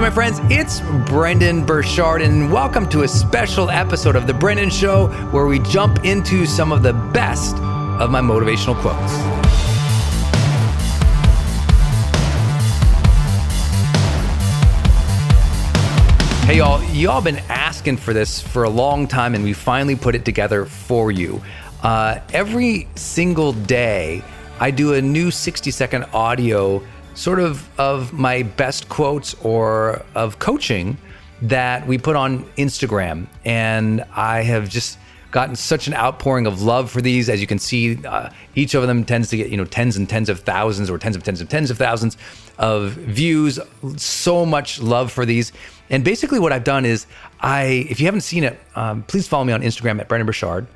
Hey, my friends, it's Brendon Burchard, and welcome to a special episode of The Brendon Show where we jump into some of the best of my motivational quotes. Hey, y'all, y'all been asking for this for a long time, and we finally put it together for you. Uh, every single day, I do a new 60 second audio sort of of my best quotes or of coaching that we put on Instagram, and I have just gotten such an outpouring of love for these. As you can see, uh, each of them tends to get you know tens and tens of thousands, or tens of tens of tens of thousands of views. So much love for these. And basically, what I've done is, I if you haven't seen it, um, please follow me on Instagram at Brendon Burchard.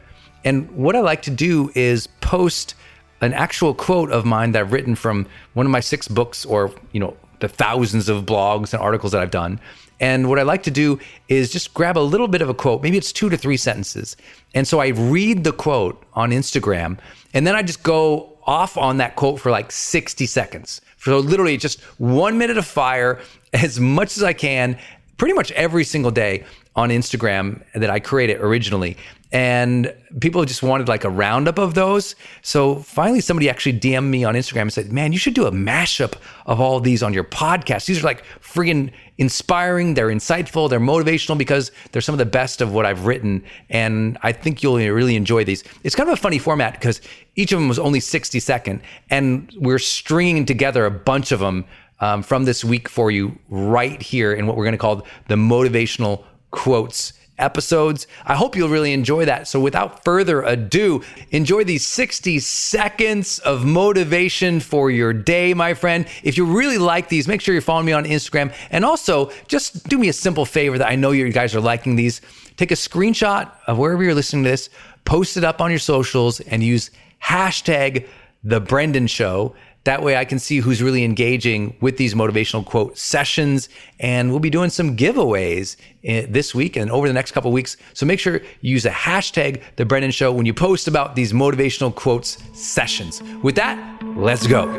And what I like to do is post an actual quote of mine that I've written from one of my six books or, you know, the thousands of blogs and articles that I've done. And what I like to do is just grab a little bit of a quote, maybe it's two to three sentences. And so I read the quote on Instagram and then I just go off on that quote for like 60 seconds. So literally just one minute of fire as much as I can pretty much every single day on Instagram that I created originally. And people just wanted like a roundup of those. So finally, somebody actually DM'd me on Instagram and said, Man, you should do a mashup of all these on your podcast. These are like friggin' inspiring, they're insightful, they're motivational because they're some of the best of what I've written. And I think you'll really enjoy these. It's kind of a funny format because each of them was only 60 second, and we're stringing together a bunch of them um, from this week for you right here in what we're going to call the motivational quotes episodes. I hope you'll really enjoy that. So, without further ado, enjoy these 60 seconds of motivation for your day, my friend. If you really like these, make sure you're following me on Instagram. And also, just do me a simple favor that I know you guys are liking these. Take a screenshot of wherever you're listening to this, post it up on your socials, and use hashtag The Brendon Show. That way I can see who's really engaging with these motivational quote sessions. And we'll be doing some giveaways eh, this week and over the next couple weeks. So make sure you use a hashtag, The Brendon Show, when you post about these motivational quotes sessions. With that, let's go.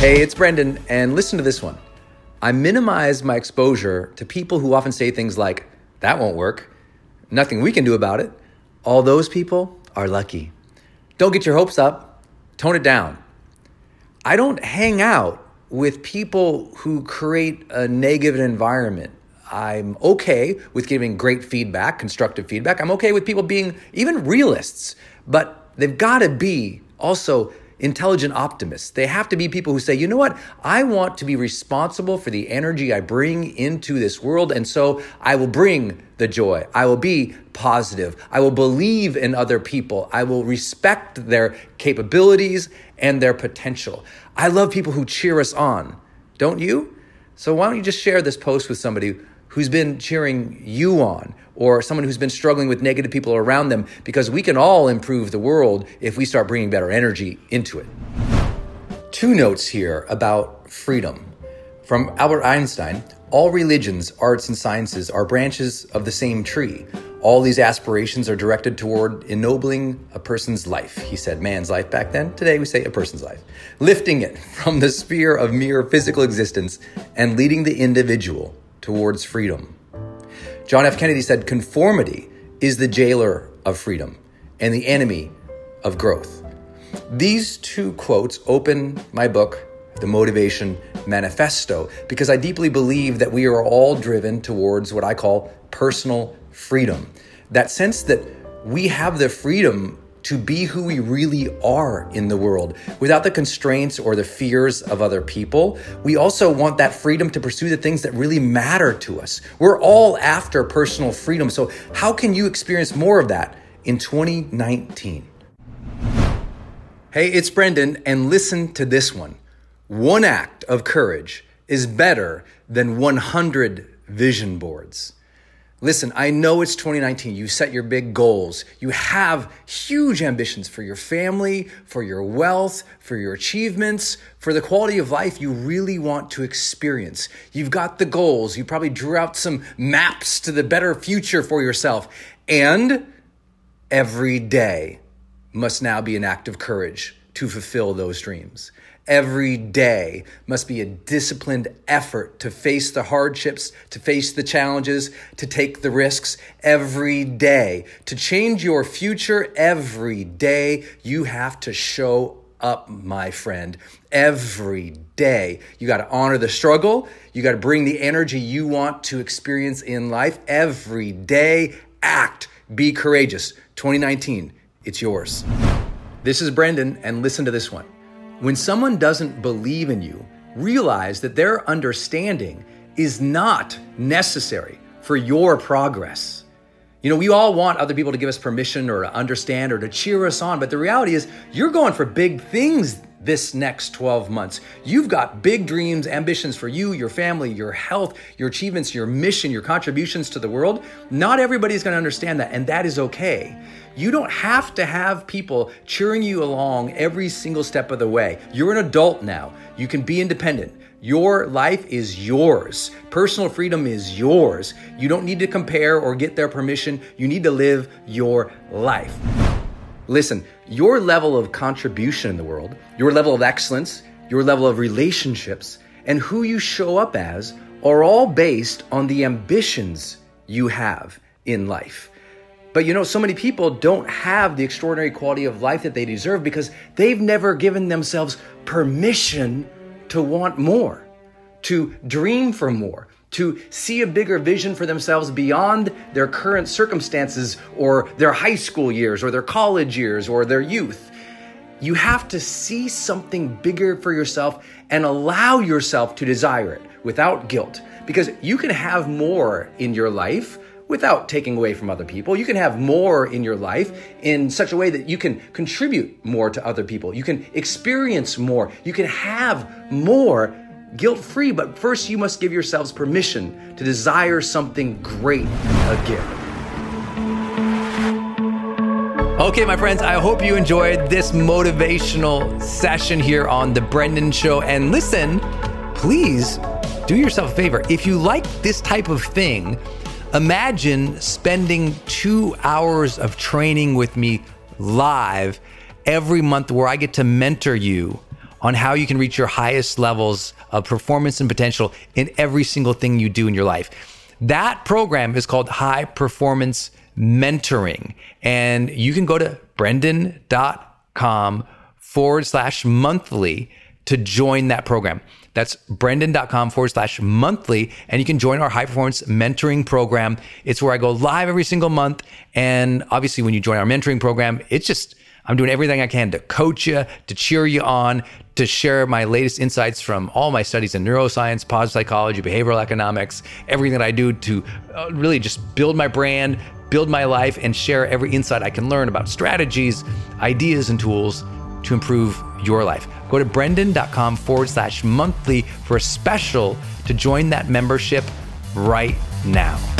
Hey, it's Brendon, and listen to this one. I minimize my exposure to people who often say things like, that won't work, nothing we can do about it. All those people are lucky. Don't get your hopes up, tone it down. I don't hang out with people who create a negative environment. I'm okay with giving great feedback, constructive feedback. I'm okay with people being even realists, but they've got to be also intelligent optimists. They have to be people who say, you know what? I want to be responsible for the energy I bring into this world. And so I will bring the joy. I will be positive. I will believe in other people. I will respect their capabilities and their potential. I love people who cheer us on. Don't you? So why don't you just share this post with somebody who's been cheering you on or someone who's been struggling with negative people around them because we can all improve the world if we start bringing better energy into it. Two notes here about freedom. From Albert Einstein, all religions, arts, and sciences are branches of the same tree. All these aspirations are directed toward ennobling a person's life. He said man's life back then. Today we say a person's life. Lifting it from the sphere of mere physical existence and leading the individual towards freedom. John F. Kennedy said, Conformity is the jailer of freedom and the enemy of growth. These two quotes open my book, The Motivation Manifesto, because I deeply believe that we are all driven towards what I call personal freedom. That sense that we have the freedom to be who we really are in the world without the constraints or the fears of other people. We also want that freedom to pursue the things that really matter to us. We're all after personal freedom. So, how can you experience more of that in 2019? Hey, it's Brendon, and listen to this one. One act of courage is better than 100 vision boards. Listen, I know it's 2019. You set your big goals. You have huge ambitions for your family, for your wealth, for your achievements, for the quality of life you really want to experience. You've got the goals. You probably drew out some maps to the better future for yourself. And every day must now be an act of courage to fulfill those dreams every day must be a disciplined effort to face the hardships, to face the challenges, to take the risks every day. To change your future every day, you have to show up, my friend, every day. You got to honor the struggle. You got to bring the energy you want to experience in life every day. Act, be courageous. 2019, it's yours. This is Brendon, and listen to this one. When someone doesn't believe in you, realize that their understanding is not necessary for your progress. You know, we all want other people to give us permission or to understand or to cheer us on, but the reality is you're going for big things this next 12 months. You've got big dreams, ambitions for you, your family, your health, your achievements, your mission, your contributions to the world. Not everybody's going to understand that, and that is okay. You don't have to have people cheering you along every single step of the way. You're an adult now. You can be independent. Your life is yours. Personal freedom is yours. You don't need to compare or get their permission. You need to live your life. Listen, your level of contribution in the world, your level of excellence, your level of relationships, and who you show up as are all based on the ambitions you have in life. But you know, so many people don't have the extraordinary quality of life that they deserve because they've never given themselves permission to want more, to dream for more, to see a bigger vision for themselves beyond their current circumstances or their high school years or their college years or their youth. You have to see something bigger for yourself and allow yourself to desire it without guilt because you can have more in your life without taking away from other people. You can have more in your life in such a way that you can contribute more to other people. You can experience more. You can have more guilt free. But first, you must give yourselves permission to desire something great again. Okay, my friends, I hope you enjoyed this motivational session here on The Brendon Show. And listen, please do yourself a favor. If you like this type of thing, Imagine spending two hours of training with me live every month where I get to mentor you on how you can reach your highest levels of performance and potential in every single thing you do in your life. That program is called High Performance Mentoring. And you can go to brendon.com forward slash monthly to join that program. That's brendon.com forward slash monthly. And you can join our high performance mentoring program. It's where I go live every single month. And obviously, when you join our mentoring program, it's just, I'm doing everything I can to coach you, to cheer you on, to share my latest insights from all my studies in neuroscience, positive psychology, behavioral economics, everything that I do to uh, really just build my brand, build my life, and share every insight I can learn about strategies, ideas, and tools to improve your life. Go to brendon.com forward slash monthly for a special to join that membership right now.